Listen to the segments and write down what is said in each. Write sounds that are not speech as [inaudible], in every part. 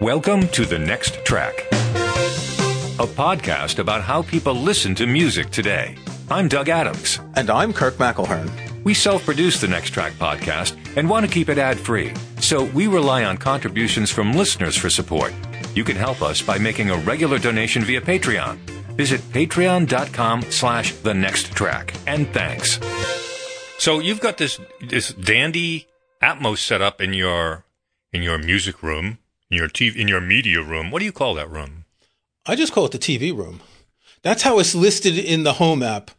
Welcome to The Next Track, a podcast about how people listen to music today. I'm Doug Adams. And I'm Kirk McElhearn. We self produce the Next Track podcast and want to keep it ad free, so we rely on contributions from listeners for support. You can help us by making a regular donation via Patreon. Visit patreon.com slash the next track. And thanks. So you've got this this dandy Atmos set up in your in your music room, in your TV, in your media room. What do you call that room? I just call it the TV room. That's how it's listed in the home app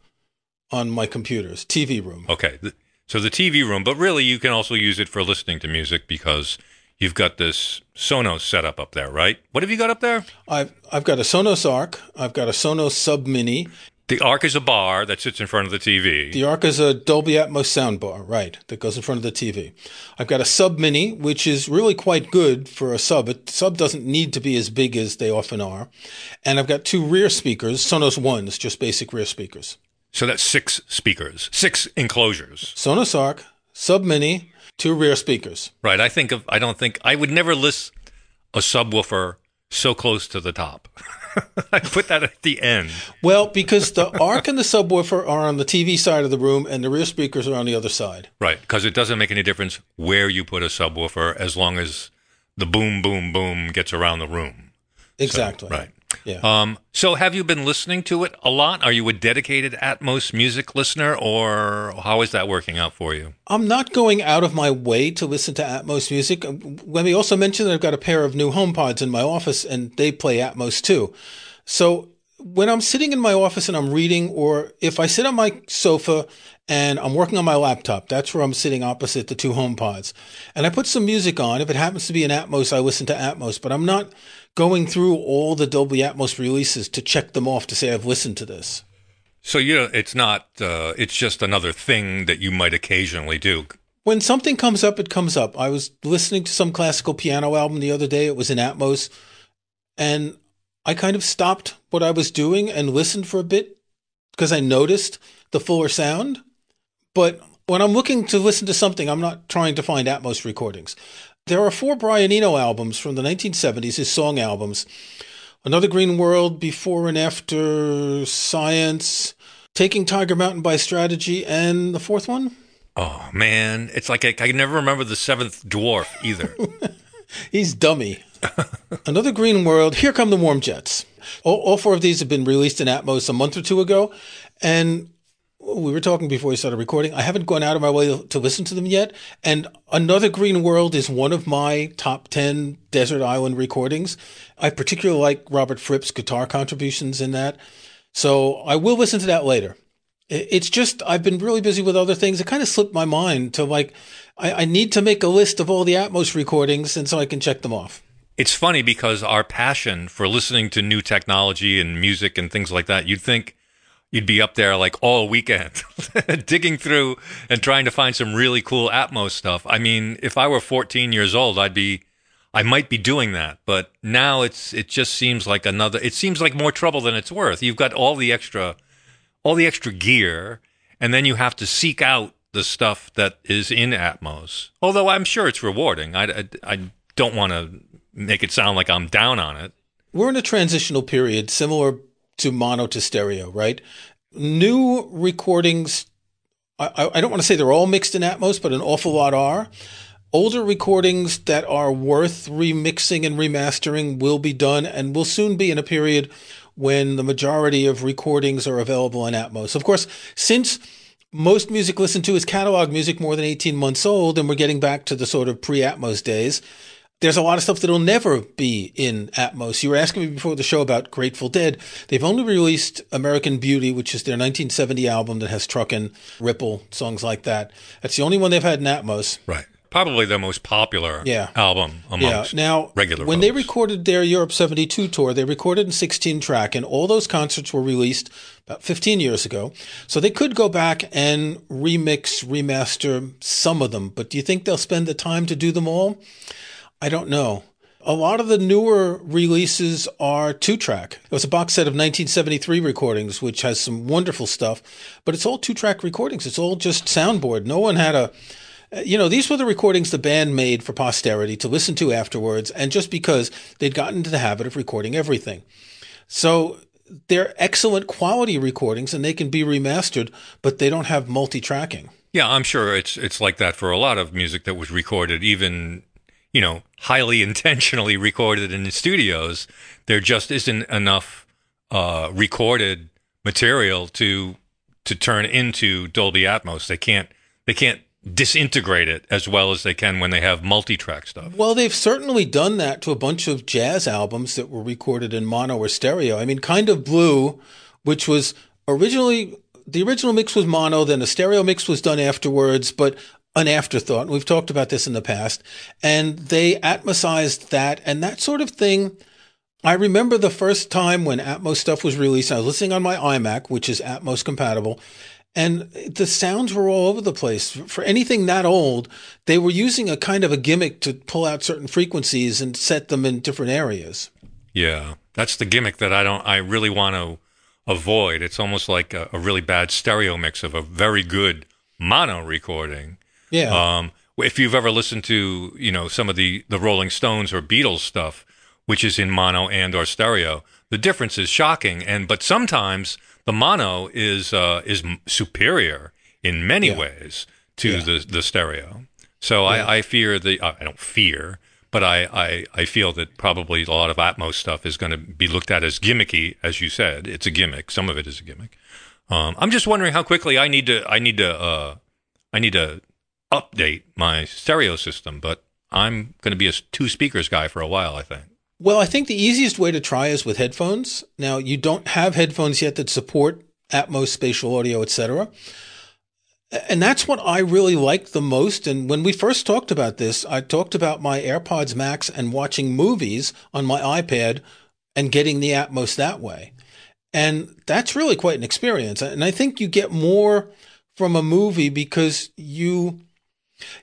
on my computers. TV room. Okay. So the TV room, but really you can also use it for listening to music because you've got this Sonos setup up there, right? What have you got up there? I've I've got a Sonos Arc. I've got a Sonos Sub Mini. The Arc is a bar that sits in front of the TV. The Arc is a Dolby Atmos sound bar, right, that goes in front of the TV. I've got a Sub Mini, which is really quite good for a sub. A sub doesn't need to be as big as they often are. And I've got two rear speakers, Sonos Ones, just basic rear speakers. So that's six speakers, six enclosures. Sonos Arc, Sub Mini, two rear speakers. Right. I think of, I don't think, I would never list a subwoofer so close to the top. [laughs] [laughs] I put that at the end. Well, because the arc and the subwoofer are on the TV side of the room and the rear speakers are on the other side. Right, because it doesn't make any difference where you put a subwoofer as long as the boom, boom, boom gets around the room. Exactly. So, right. Yeah. Um, so have you been listening to it a lot? Are you a dedicated Atmos music listener or how is that working out for you? I'm not going out of my way to listen to Atmos music. Let me also mention that I've got a pair of new HomePods in my office and they play Atmos too. So when I'm sitting in my office and I'm reading, or if I sit on my sofa and I'm working on my laptop, that's where I'm sitting opposite the two HomePods, and I put some music on. If it happens to be an Atmos, I listen to Atmos, but I'm not going through all the Dolby Atmos releases to check them off to say I've listened to this. So you know, it's not. Uh, it's just another thing that you might occasionally do. When something comes up, it comes up. I was listening to some classical piano album the other day. It was in Atmos, and I kind of stopped what I was doing and listened for a bit because I noticed the fuller sound. But when I'm looking to listen to something, I'm not trying to find Atmos recordings. There are four Brian Eno albums from the 1970s, his song albums. Another Green World, Before and After, Science, Taking Tiger Mountain by Strategy, and the fourth one? Oh, man. It's like I, I can never remember the seventh dwarf either. [laughs] He's dummy. [laughs] Another Green World, Here Come the Warm Jets. All, all four of these have been released in Atmos a month or two ago. And we were talking before we started recording. I haven't gone out of my way to listen to them yet. And Another Green World is one of my top 10 Desert Island recordings. I particularly like Robert Fripp's guitar contributions in that. So I will listen to that later. It's just, I've been really busy with other things. It kind of slipped my mind to like, I, I need to make a list of all the Atmos recordings and so I can check them off. It's funny because our passion for listening to new technology and music and things like that, you'd think you'd be up there like all weekend [laughs] digging through and trying to find some really cool Atmos stuff. I mean, if I were 14 years old, I'd be I might be doing that, but now it's it just seems like another it seems like more trouble than it's worth. You've got all the extra all the extra gear and then you have to seek out the stuff that is in Atmos. Although I'm sure it's rewarding. I, I, I don't want to make it sound like I'm down on it. We're in a transitional period similar to mono to stereo, right? New recordings, I, I don't want to say they're all mixed in Atmos, but an awful lot are. Older recordings that are worth remixing and remastering will be done and will soon be in a period when the majority of recordings are available in Atmos. Of course, since most music listened to is catalog music more than 18 months old, and we're getting back to the sort of pre Atmos days there's a lot of stuff that'll never be in Atmos. You were asking me before the show about Grateful Dead. They've only released American Beauty, which is their 1970 album that has Truckin', Ripple, songs like that. That's the only one they've had in Atmos. Right. Probably the most popular yeah. album amongst yeah. now, regular When folks. they recorded their Europe 72 tour, they recorded in 16 track, and all those concerts were released about 15 years ago. So they could go back and remix, remaster some of them. But do you think they'll spend the time to do them all? I don't know. A lot of the newer releases are two track. It was a box set of 1973 recordings, which has some wonderful stuff, but it's all two track recordings. It's all just soundboard. No one had a you know, these were the recordings the band made for posterity to listen to afterwards, and just because they'd gotten into the habit of recording everything. So they're excellent quality recordings and they can be remastered, but they don't have multi tracking. Yeah, I'm sure it's it's like that for a lot of music that was recorded, even you know, highly [laughs] intentionally recorded in the studios. There just isn't enough uh, recorded material to to turn into Dolby Atmos. They can't they can't disintegrate it as well as they can when they have multi-track stuff. Well, they've certainly done that to a bunch of jazz albums that were recorded in mono or stereo. I mean, Kind of Blue, which was originally the original mix was mono, then a stereo mix was done afterwards, but an afterthought. We've talked about this in the past, and they atmosized that and that sort of thing. I remember the first time when Atmos stuff was released. I was listening on my iMac, which is Atmos compatible, and the sounds were all over the place. For anything that old, they were using a kind of a gimmick to pull out certain frequencies and set them in different areas. Yeah, that's the gimmick that I don't. I really want to avoid. It's almost like a, a really bad stereo mix of a very good mono recording. Yeah. Um, if you've ever listened to you know some of the the Rolling Stones or Beatles stuff, which is in mono and or stereo, the difference is shocking. And but sometimes the mono is uh, is superior in many yeah. ways to yeah. the the stereo. So yeah. I, I fear the uh, I don't fear, but I, I I feel that probably a lot of Atmos stuff is going to be looked at as gimmicky, as you said. It's a gimmick. Some of it is a gimmick. Um, I'm just wondering how quickly I need to I need to uh, I need to update my stereo system, but I'm going to be a two speakers guy for a while. I think. Well, I think the easiest way to try is with headphones. Now, you don't have headphones yet that support Atmos, spatial audio, etc. And that's what I really like the most. And when we first talked about this, I talked about my AirPods Max and watching movies on my iPad and getting the Atmos that way. And that's really quite an experience. And I think you get more from a movie because you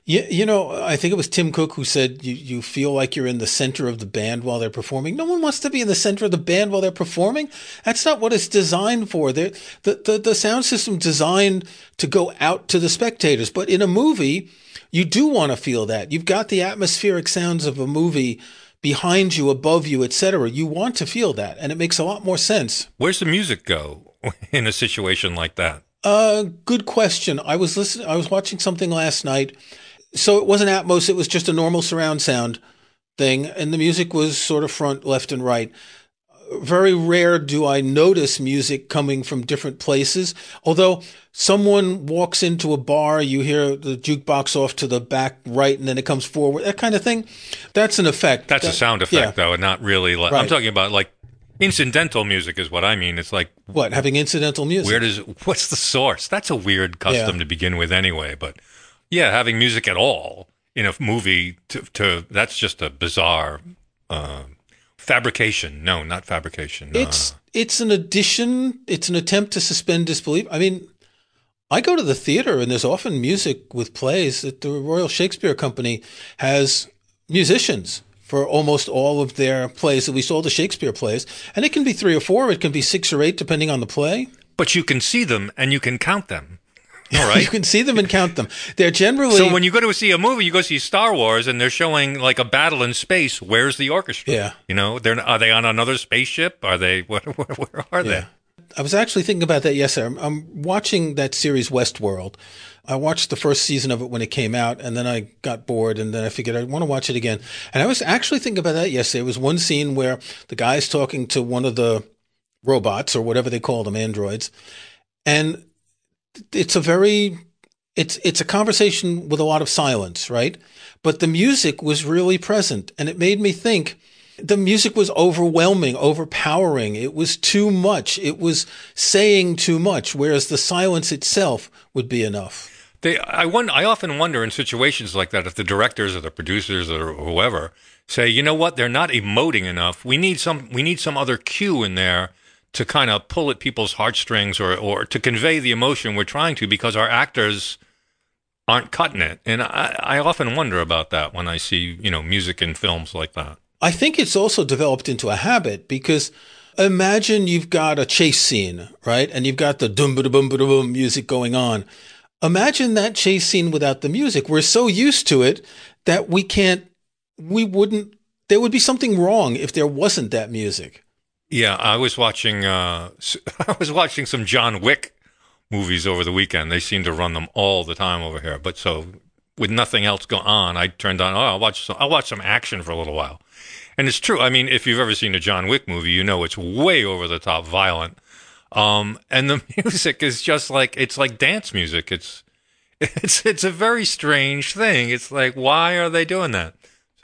you, you know, I think it was Tim Cook who said you, you feel like you're in the center of the band while they're performing. No one wants to be in the center of the band while they're performing. That's not what it's designed for. the, the, the sound system designed to go out to the spectators. But in a movie, you do want to feel that. You've got the atmospheric sounds of a movie behind you, above you, etc. You want to feel that, and it makes a lot more sense. Where's the music go [laughs] in a situation like that? Uh, good question. I was listening. I was watching something last night. So it wasn't Atmos. It was just a normal surround sound thing, and the music was sort of front, left, and right. Very rare do I notice music coming from different places. Although someone walks into a bar, you hear the jukebox off to the back right, and then it comes forward. That kind of thing. That's an effect. That's that, a sound effect, yeah. though, and not really. Like, right. I'm talking about like Incidental music is what I mean. It's like what having incidental music. Where does what's the source? That's a weird custom yeah. to begin with, anyway. But yeah, having music at all in a movie to, to that's just a bizarre uh, fabrication. No, not fabrication. It's uh, it's an addition. It's an attempt to suspend disbelief. I mean, I go to the theater and there's often music with plays that the Royal Shakespeare Company has musicians for almost all of their plays, at least all the Shakespeare plays. And it can be three or four, it can be six or eight, depending on the play. But you can see them and you can count them. [laughs] All right. you can see them and count them. They're generally. So when you go to see a movie, you go see Star Wars, and they're showing like a battle in space. Where's the orchestra? Yeah. You know, they're are they on another spaceship? Are they? Where, [laughs] where, where are yeah. they? I was actually thinking about that yesterday. I'm, I'm watching that series Westworld, I watched the first season of it when it came out, and then I got bored, and then I figured I want to watch it again. And I was actually thinking about that yesterday. It was one scene where the guy's talking to one of the robots or whatever they call them, androids, and it's a very it's it's a conversation with a lot of silence, right? But the music was really present, and it made me think. The music was overwhelming, overpowering. It was too much. It was saying too much, whereas the silence itself would be enough. They, I wonder, I often wonder in situations like that if the directors or the producers or whoever say, you know what, they're not emoting enough. We need some, we need some other cue in there to kind of pull at people's heartstrings or, or to convey the emotion we're trying to because our actors aren't cutting it. And I, I often wonder about that when I see, you know, music in films like that. I think it's also developed into a habit because imagine you've got a chase scene, right? And you've got the dum ba dum ba dum music going on imagine that chase scene without the music. We're so used to it that we can't, we wouldn't, there would be something wrong if there wasn't that music. Yeah, I was watching. Uh, [laughs] I was watching some John Wick movies over the weekend. They seem to run them all the time over here. But so with nothing else going on, I turned on. Oh, I'll watch some. I'll watch some action for a little while. And it's true. I mean, if you've ever seen a John Wick movie, you know it's way over the top violent. Um, and the [laughs] music is just like it's like dance music. It's [laughs] it's it's a very strange thing. It's like why are they doing that?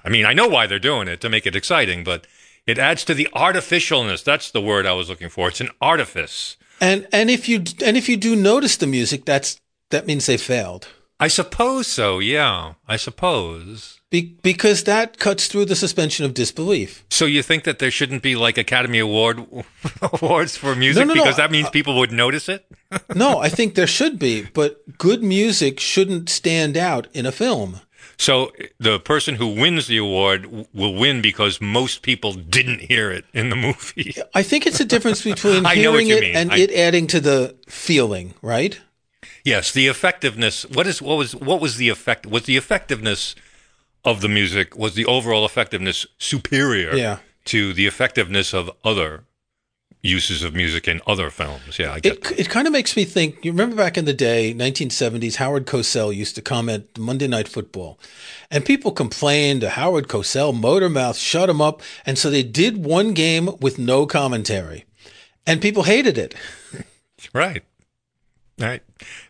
I mean, I know why they're doing it to make it exciting, but it adds to the artificialness. That's the word I was looking for. It's an artifice. And and if you and if you do notice the music, that's that means they failed. I suppose so. Yeah, I suppose. Be- because that cuts through the suspension of disbelief. So you think that there shouldn't be like Academy Award [laughs] awards for music no, no, because no. that means uh, people would notice it? [laughs] no, I think there should be, but good music shouldn't stand out in a film. So the person who wins the award will win because most people didn't hear it in the movie. [laughs] I think it's a difference between hearing it mean. and I, it adding to the feeling, right? Yes, the effectiveness. What is what was what was the effect? Was the effectiveness of the music was the overall effectiveness superior yeah. to the effectiveness of other uses of music in other films. Yeah, I get it. That. It kind of makes me think. You remember back in the day, 1970s, Howard Cosell used to comment Monday Night Football, and people complained to Howard Cosell, Motormouth, shut him up, and so they did one game with no commentary, and people hated it. [laughs] Right. Right.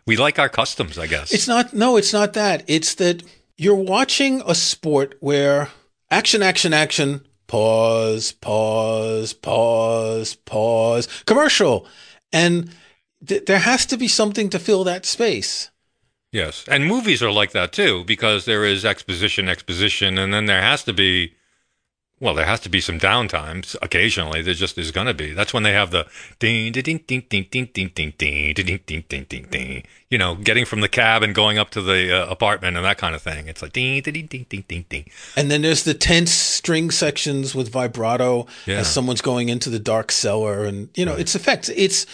We like our customs, I guess. It's not. No, it's not that. It's that you're watching a sport where action, action, action pause, pause, pause, pause, commercial. And th- there has to be something to fill that space. Yes. And movies are like that too, because there is exposition, exposition, and then there has to be well, there has to be some downtime occasionally. There just is going to be. That's when they have the ding, ding, ding, ding, ding, ding, ding, ding, ding, ding, ding, ding, ding, ding. You know, getting from the cab and going up to the uh, apartment and that kind of thing. It's like ding, ding, ding, ding, ding, ding. And then there's the tense string sections with vibrato yeah. as someone's going into the dark cellar, and you know, right. it's effects. It's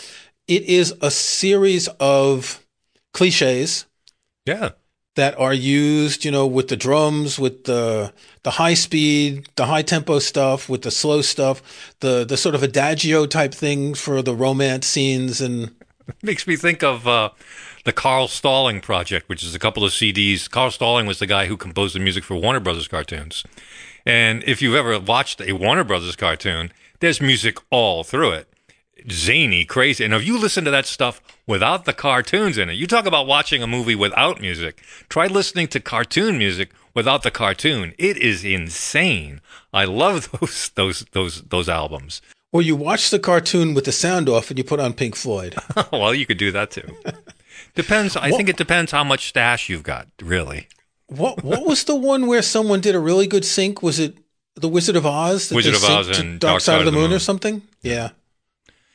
it is a series of cliches. Yeah that are used, you know, with the drums, with the the high speed, the high tempo stuff, with the slow stuff, the the sort of adagio type thing for the romance scenes, and [laughs] makes me think of uh, the Carl Stalling project, which is a couple of CDs. Carl Stalling was the guy who composed the music for Warner Brothers cartoons, and if you've ever watched a Warner Brothers cartoon, there's music all through it zany, crazy. And if you listen to that stuff without the cartoons in it, you talk about watching a movie without music. Try listening to cartoon music without the cartoon. It is insane. I love [laughs] those those those those albums. Or you watch the cartoon with the sound off and you put on Pink Floyd. [laughs] well, you could do that too. depends. I what, think it depends how much stash you've got, really. What What was the one where someone did a really good sync? Was it The Wizard of Oz? Wizard of Oz and Dark, Dark Side, Side of the, Moon, Moon, or something? Yeah.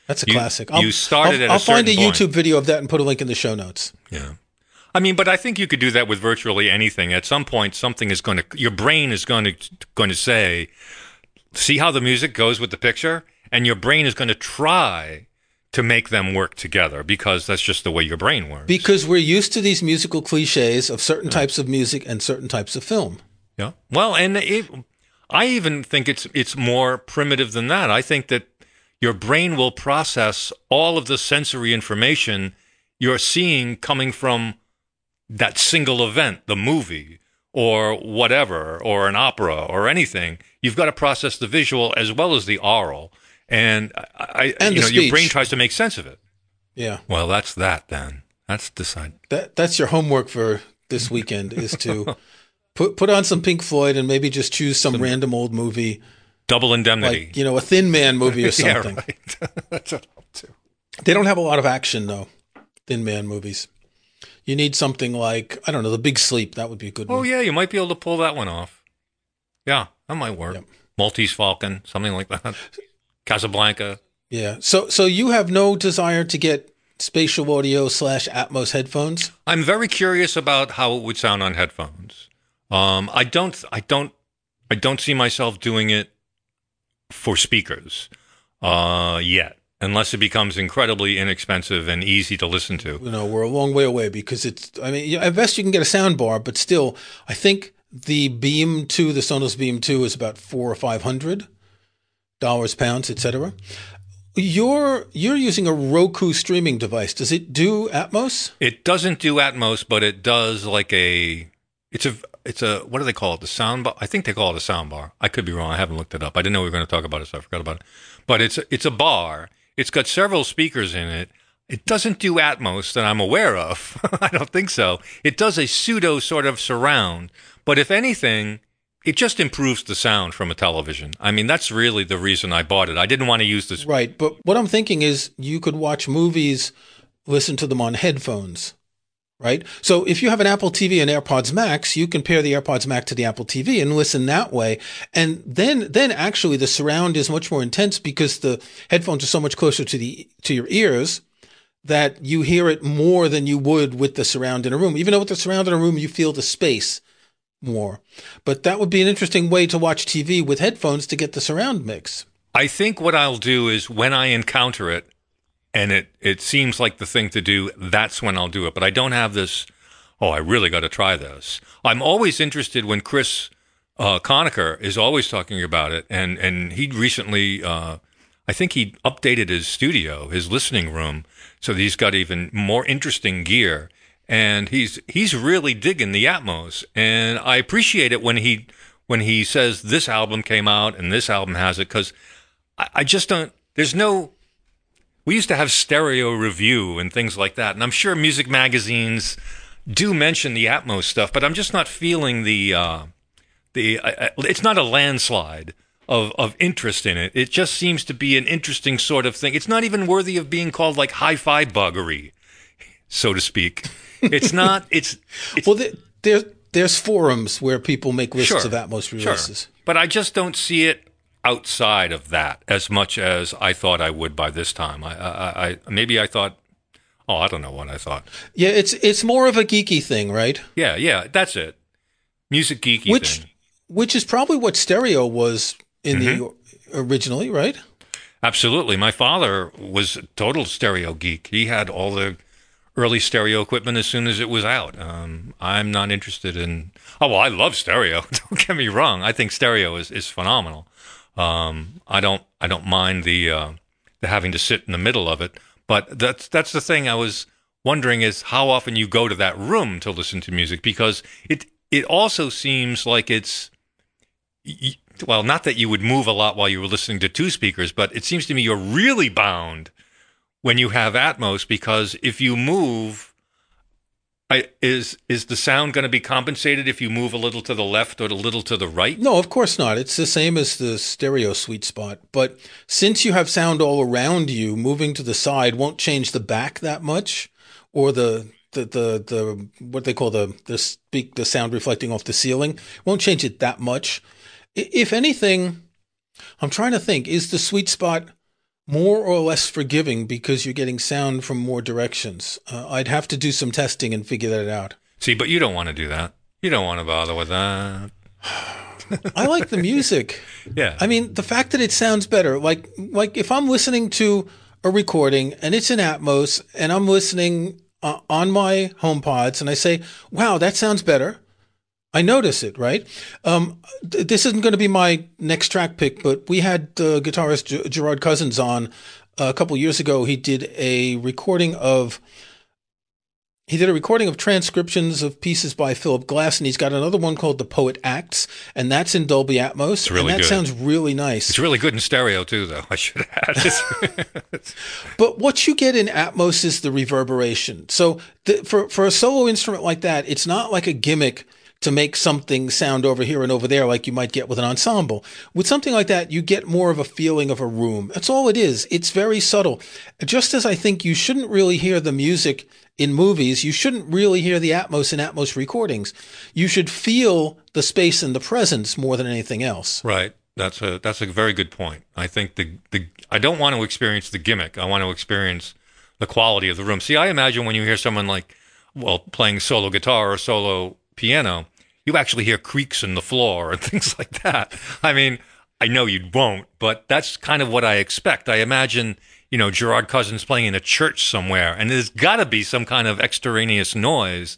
That's a you, classic. I'll, you started I'll, I'll find a point. YouTube video of that and put a link in the show notes. Yeah. I mean, but I think you could do that with virtually anything. At some point, something is going to, your brain is going to, going to say, see how the music goes with the picture? And your brain is going to try to make them work together because that's just the way your brain works. Because we're used to these musical cliches of certain yeah. types of music and certain types of film. Yeah. Well, and it, I even think it's, it's more primitive than that. I think that your brain will process all of the sensory information you're seeing coming from that single event, the movie or whatever, or an opera or anything. You've got to process the visual as well as the oral. And I, and you know, speech. your brain tries to make sense of it. Yeah. Well, that's that then. That's decided. That that's your homework for this weekend is to [laughs] put put on some Pink Floyd and maybe just choose some, some random old movie Double Indemnity. Like, you know, a Thin Man movie or [laughs] something. yeah, right. [laughs] That's what I'll do. They don't have a lot of action though. Thin Man movies. You need something like I don't know, The Big Sleep. That would be a good oh, one. yeah, you might be able to pull that one off. Yeah, that might work. Yep. Maltese Falcon, something like that. [laughs] Casablanca. Yeah. So so you have no desire to get spatial audio slash Atmos headphones? I'm very curious about how it would sound on headphones. Um, I don't I don't I don't see myself doing it for speakers uh, yet. unless it becomes incredibly inexpensive and easy to listen to. You know, we're a long way away because it's. I mean, at best you can get a sound bar, but still, I think the Beam Two, the Sonos Beam Two, is about four or five hundred dollars, pounds, etc. You're you're using a Roku streaming device. Does it do Atmos? It doesn't do Atmos, but it does like a. It's a. It's a. What do they call it? The sound bar. I think they call it a sound bar. I could be wrong. I haven't looked it up. I didn't know we were going to talk about it, so I forgot about it. But it's it's a bar. It's got several speakers in it. It doesn't do Atmos that I'm aware of. [laughs] I don't think so. It does a pseudo sort of surround, but if anything, it just improves the sound from a television. I mean, that's really the reason I bought it. I didn't want to use this. Right. But what I'm thinking is you could watch movies, listen to them on headphones. Right. So if you have an Apple TV and AirPods Max, you can pair the AirPods Max to the Apple TV and listen that way. And then, then actually the surround is much more intense because the headphones are so much closer to the, to your ears that you hear it more than you would with the surround in a room. Even though with the surround in a room, you feel the space more. But that would be an interesting way to watch TV with headphones to get the surround mix. I think what I'll do is when I encounter it and it, it seems like the thing to do, that's when I'll do it. But I don't have this, oh, I really got to try this. I'm always interested when Chris uh, Connaker is always talking about it. And, and he recently, uh, I think he updated his studio, his listening room, so he's got even more interesting gear and he's he's really digging the Atmos, and I appreciate it when he when he says this album came out and this album has it because I, I just don't. There's no. We used to have stereo review and things like that, and I'm sure music magazines do mention the Atmos stuff, but I'm just not feeling the uh, the. Uh, it's not a landslide of of interest in it. It just seems to be an interesting sort of thing. It's not even worthy of being called like hi-fi buggery, so to speak. It's [laughs] not. It's, it's well, there, there's forums where people make lists sure, of Atmos releases, sure. but I just don't see it outside of that as much as I thought I would by this time. I, I, I maybe I thought. Oh, I don't know what I thought. Yeah, it's it's more of a geeky thing, right? Yeah, yeah, that's it. Music geeky which, thing. Which is probably what stereo was in mm-hmm. the originally, right? Absolutely. My father was a total stereo geek. He had all the early stereo equipment as soon as it was out. Um, I'm not interested in. Oh well, I love stereo. [laughs] don't get me wrong. I think stereo is is phenomenal. Um, I don't I don't mind the uh, the having to sit in the middle of it. But that's that's the thing I was wondering is how often you go to that room to listen to music because it it also seems like it's well not that you would move a lot while you were listening to two speakers but it seems to me you're really bound when you have Atmos because if you move, Is is the sound going to be compensated if you move a little to the left or a little to the right? No, of course not. It's the same as the stereo sweet spot. But since you have sound all around you, moving to the side won't change the back that much, or the the the, the what they call the the speak the sound reflecting off the ceiling won't change it that much. If anything, I'm trying to think: is the sweet spot more or less forgiving because you're getting sound from more directions. Uh, I'd have to do some testing and figure that out. See, but you don't want to do that. You don't want to bother with that. [sighs] I like the music. [laughs] Yeah. I mean, the fact that it sounds better, like like if I'm listening to a recording and it's in Atmos and I'm listening uh, on my HomePods and I say, "Wow, that sounds better." I notice it, right? Um, th- this isn't going to be my next track pick, but we had uh, guitarist G- Gerard Cousins on uh, a couple years ago. He did a recording of he did a recording of transcriptions of pieces by Philip Glass, and he's got another one called "The Poet Acts," and that's in Dolby Atmos. It's really and that good. sounds really nice. It's really good in stereo too, though. I should add. [laughs] but what you get in Atmos is the reverberation. So the, for for a solo instrument like that, it's not like a gimmick to make something sound over here and over there like you might get with an ensemble. With something like that, you get more of a feeling of a room. That's all it is. It's very subtle. Just as I think you shouldn't really hear the music in movies, you shouldn't really hear the Atmos in Atmos recordings. You should feel the space and the presence more than anything else. Right. That's a that's a very good point. I think the the I don't want to experience the gimmick. I want to experience the quality of the room. See, I imagine when you hear someone like well playing solo guitar or solo piano, you actually hear creaks in the floor and [laughs] things like that. I mean, I know you won't, but that's kind of what I expect. I imagine you know, Gerard Cousins playing in a church somewhere, and there's got to be some kind of extraneous noise,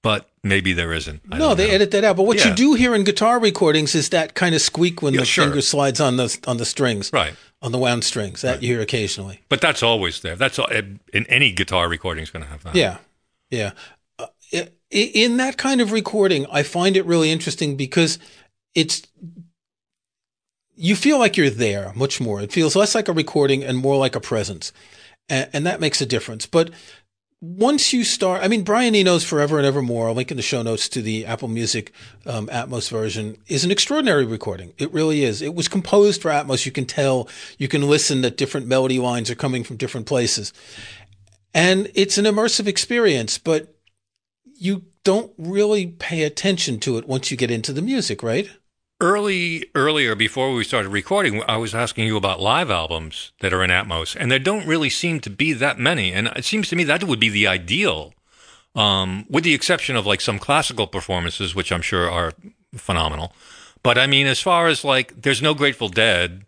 but maybe there isn't. I no, they know. edit that out. But what Yeah. you do hear in guitar recordings is that kind of squeak when Yeah, the sure. finger slides on the on the strings, Right. on the wound strings. That you hear occasionally. But that's always there. That's all, in any guitar recording is going to have that. Yeah, yeah. Uh, i- in that kind of recording, I find it really interesting because it's you feel like you're there much more. It feels less like a recording and more like a presence, and, and that makes a difference. But once you start, I mean, Brian Eno's Forever and Evermore, I'll link in the show notes to the Apple Music um, Atmos version, is an extraordinary recording. It really is. It was composed for Atmos. You can tell, you can listen that different melody lines are coming from different places. And it's an immersive experience, but you don't really pay attention to it once you get into the music, right? Early, earlier, before we started recording, I was asking you about live albums that are in Atmos, and there don't really seem to be that many. And it seems to me that would be the ideal, um, with the exception of like some classical performances, which I'm sure are phenomenal. But I mean, as far as like, there's no Grateful Dead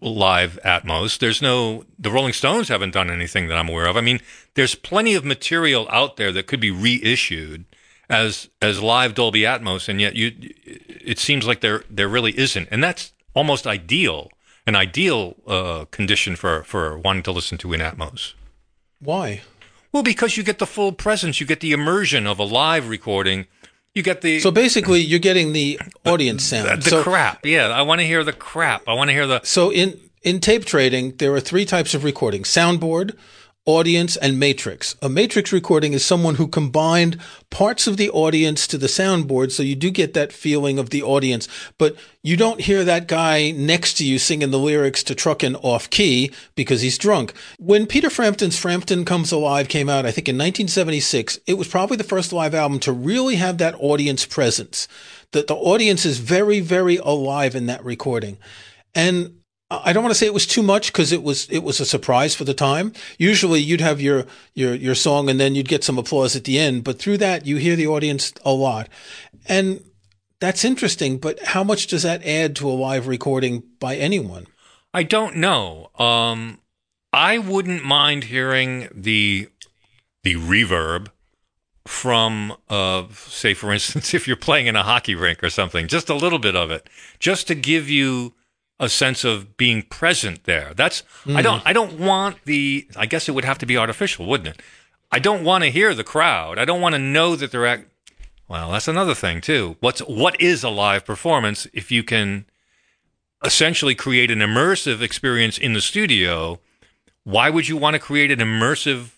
live Atmos. There's no, the Rolling Stones haven't done anything that I'm aware of. I mean, there's plenty of material out there that could be reissued as as live Dolby Atmos, and yet you, it seems like there there really isn't, and that's almost ideal, an ideal uh, condition for for wanting to listen to in Atmos. Why? Well, because you get the full presence, you get the immersion of a live recording, you get the So basically, you're getting the audience sound. the so, crap. Yeah, I want to hear the crap. I want to hear the so in in tape trading, there are three types of recording: soundboard, audience, and matrix. A matrix recording is someone who combined parts of the audience to the soundboard, so you do get that feeling of the audience, but you don't hear that guy next to you singing the lyrics to Truckin' off key because he's drunk. When Peter Frampton's Frampton Comes Alive came out, I think in 1976, it was probably the first live album to really have that audience presence. That the audience is very, very alive in that recording. And I don't want to say it was too much because it was it was a surprise for the time. Usually you'd have your your your song and then you'd get some applause at the end, but through that you hear the audience a lot. And that's interesting, but how much does that add to a live recording by anyone? I don't know. Um, I wouldn't mind hearing the the reverb from, uh, say, for instance, [laughs] if you're playing in a hockey rink or something, just a little bit of it, just to give you a sense of being present there. That's I hmm. don't I don't want the. I guess it would have to be artificial, wouldn't it? I don't want to hear the crowd. I don't want to know that they're at Well, that's another thing too. What's what is a live performance if you can essentially create an immersive experience in the studio, why would you want to create an immersive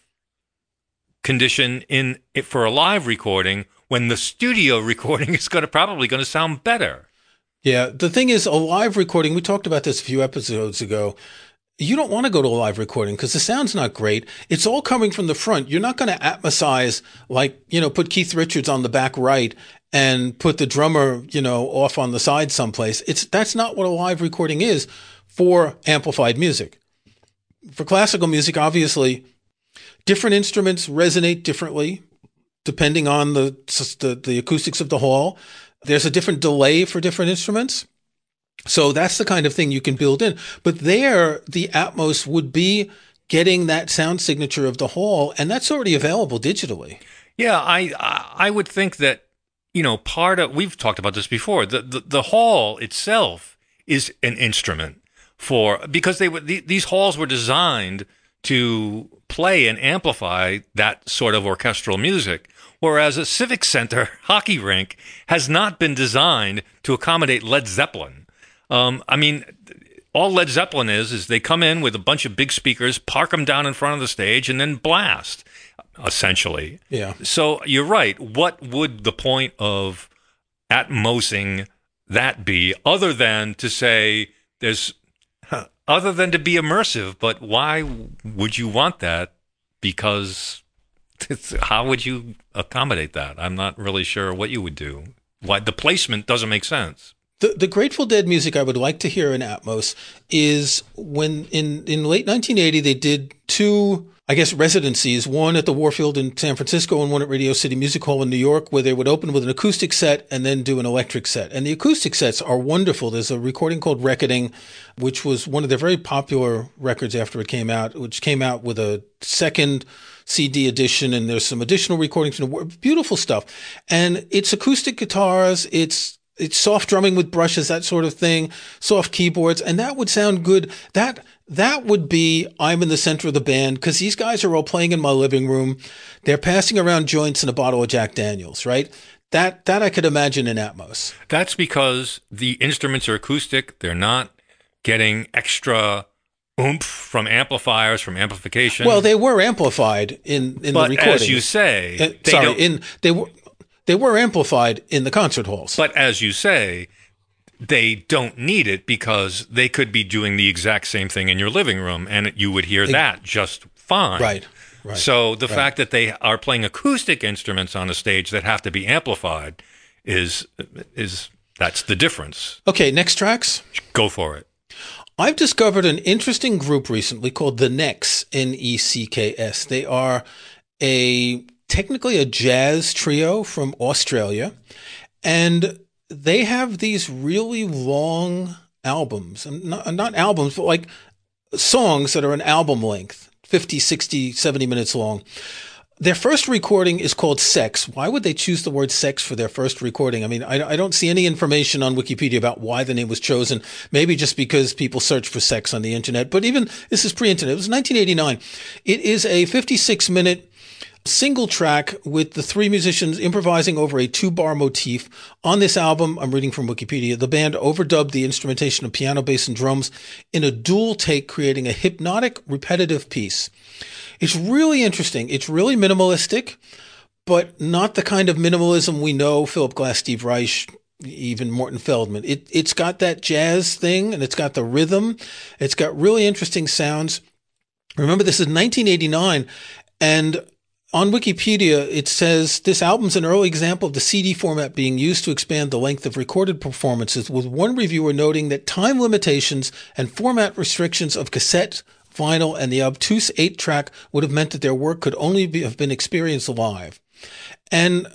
condition in for a live recording when the studio [laughs] recording is going to probably going to sound better? Yeah, the thing is, a live recording. We talked about this a few episodes ago. You don't want to go to a live recording because the sound's not great. It's all coming from the front. You're not going to atmosize like you know, put Keith Richards on the back right and put the drummer you know off on the side someplace. It's that's not what a live recording is for amplified music. For classical music, obviously, different instruments resonate differently depending on the the, the acoustics of the hall. There's a different delay for different instruments. So that's the kind of thing you can build in. But there, the Atmos would be getting that sound signature of the hall, and that's already available digitally. Yeah, I I would think that you know part of we've talked about this before. The the, the hall itself is an instrument for because they were the, these halls were designed to play and amplify that sort of orchestral music. Whereas a civic center [laughs] hockey rink has not been designed to accommodate Led Zeppelin. Um, I mean, all Led Zeppelin is is they come in with a bunch of big speakers, park them down in front of the stage, and then blast. Essentially, Yeah. so you're right. What would the point of atmosing that be, other than to say there's, other than to be immersive? But why would you want that? Because [laughs] how would you accommodate that? I'm not really sure what you would do. Why the placement doesn't make sense. The, the Grateful Dead music I would like to hear in Atmos is when in, in late 1980 they did two I guess, residencies, one at the Warfield in San Francisco and one at Radio City Music Hall in New York, where they would open with an acoustic set and then do an electric set. And the acoustic sets are wonderful. There's a recording called Reckoning, which was one of their very popular records after it came out, which came out with a second CD edition, and there's some additional recordings. Beautiful stuff. And it's acoustic guitars, it's it's soft drumming with brushes, that sort of thing, soft keyboards, and that would sound good. That that would be I'm in the center of the band because these guys are all playing in my living room. They're passing around joints and a bottle of Jack Daniels, right? That that I could imagine in Atmos. That's because the instruments are acoustic. They're not getting extra oomph from amplifiers from amplification. Well, they were amplified in in but the recording. as you say, uh, they sorry, in they were they were amplified in the concert halls. But as you say, they don't need it because they could be doing the exact same thing in your living room and you would hear that just fine. right, right. So the fact that they are playing acoustic instruments on a stage that have to be amplified is is that's the difference. okay, next tracks. Go for it. I've discovered an interesting group recently called the Necks, N E C K S. They are a technically a jazz trio from Australia, and they have these really long albums, not, not albums, but like songs that are an album length 50, 60, 70 minutes long. Their first recording is called Sex. Why would they choose the word sex for their first recording? I mean, I, I don't see any information on Wikipedia about why the name was chosen. Maybe just because people search for sex on the internet. But even this is pre internet. It was 1989. It is a 56 minute single track with the three musicians improvising over a two bar motif. On this album, I'm reading from Wikipedia, the band overdubbed the instrumentation of piano, bass, and drums in a dual take, creating a hypnotic, repetitive piece. It's really interesting. It's really minimalistic, but not the kind of minimalism we know Philip Glass, Steve Reich, even Morton Feldman. It, it's got that jazz thing and it's got the rhythm. It's got really interesting sounds. Remember, this is 1989 and on Wikipedia, it says this album's an early example of the CD format being used to expand the length of recorded performances, with one reviewer noting that time limitations and format restrictions of cassette, vinyl, and the obtuse eight track would have meant that their work could only be, have been experienced live. And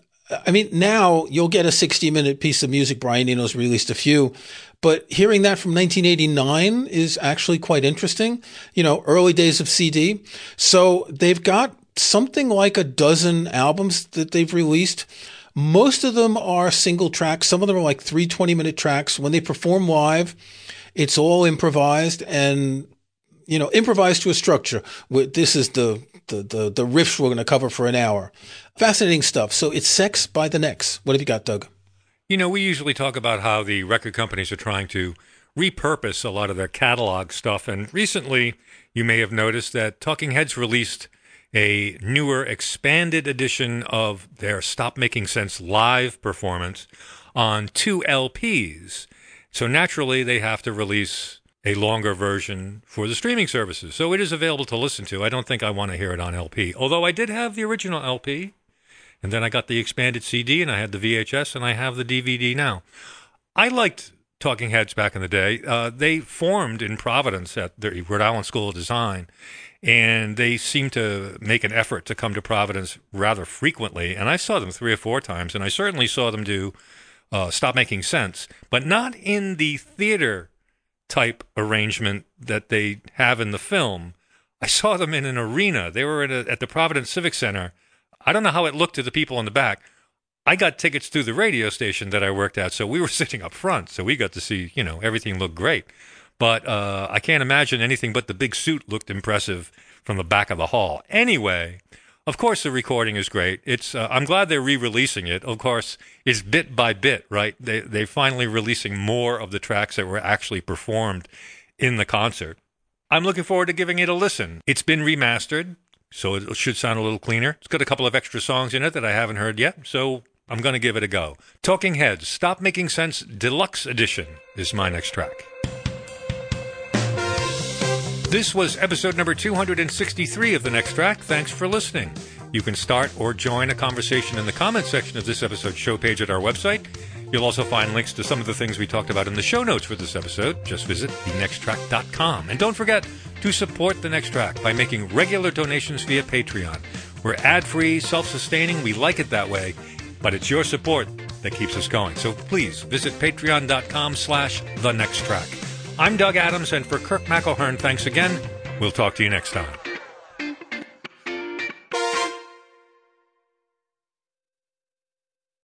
I mean, now you'll get a 60 minute piece of music. Brian Eno's released a few, but hearing that from 1989 is actually quite interesting. You know, early days of CD. So they've got something like a dozen albums that they've released. Most of them are single tracks. Some of them are like three 20 minute tracks. When they perform live, it's all improvised and, you know, improvised to a structure. This is the, the, the, the riffs we're going to cover for an hour. Fascinating stuff. So it's Sex by the Necks. What have you got, Doug? You know, we usually talk about how the record companies are trying to repurpose a lot of their catalog stuff. And recently, you may have noticed that Talking Heads released a newer, expanded edition of their Stop Making Sense live performance on two LPs. So naturally, they have to release a longer version for the streaming services. So it is available to listen to. I don't think I want to hear it on LP, although I did have the original LP. And then I got the expanded CD and I had the VHS and I have the DVD now. I liked Talking Heads back in the day. Uh, they formed in Providence at the Rhode Island School of Design and they seem to make an effort to come to Providence rather frequently. And I saw them three or four times, and I certainly saw them do uh, Stop Making Sense, but not in the theater type arrangement that they have in the film. I saw them in an arena. They were a, at the Providence Civic Center. I don't know how it looked to the people in the back. I got tickets through the radio station that I worked at, so we were [laughs] sitting up front, so we got to see, you know, everything looked great. But uh, I can't imagine anything but the big suit looked impressive from the back of the hall. Anyway, of course the recording is great. It's uh, I'm glad they're re-releasing it. Of course, it's bit by bit, right? They they finally releasing more of the tracks that were actually performed in the concert. I'm looking forward to giving it a listen. It's been remastered, so it should sound a little cleaner. It's got a couple of extra songs in it that I haven't heard yet, so I'm going to give it a go. Talking Heads, Stop Making Sense Deluxe Edition is my next track. This was episode number 263 of The Next Track. Thanks for listening. You can start or join a conversation in the comments section of this episode's show page at our website. You'll also find links to some of the things we talked about in the show notes for this episode. Just visit thenexttrack.com. And don't forget to support The Next Track by making regular donations via Patreon. We're ad-free, self-sustaining. We like it that way, but it's your support that keeps us going. So please visit patreon.com slash the next track. I'm Doug Adams, and for Kirk McElhearn, thanks again. We'll talk to you next time.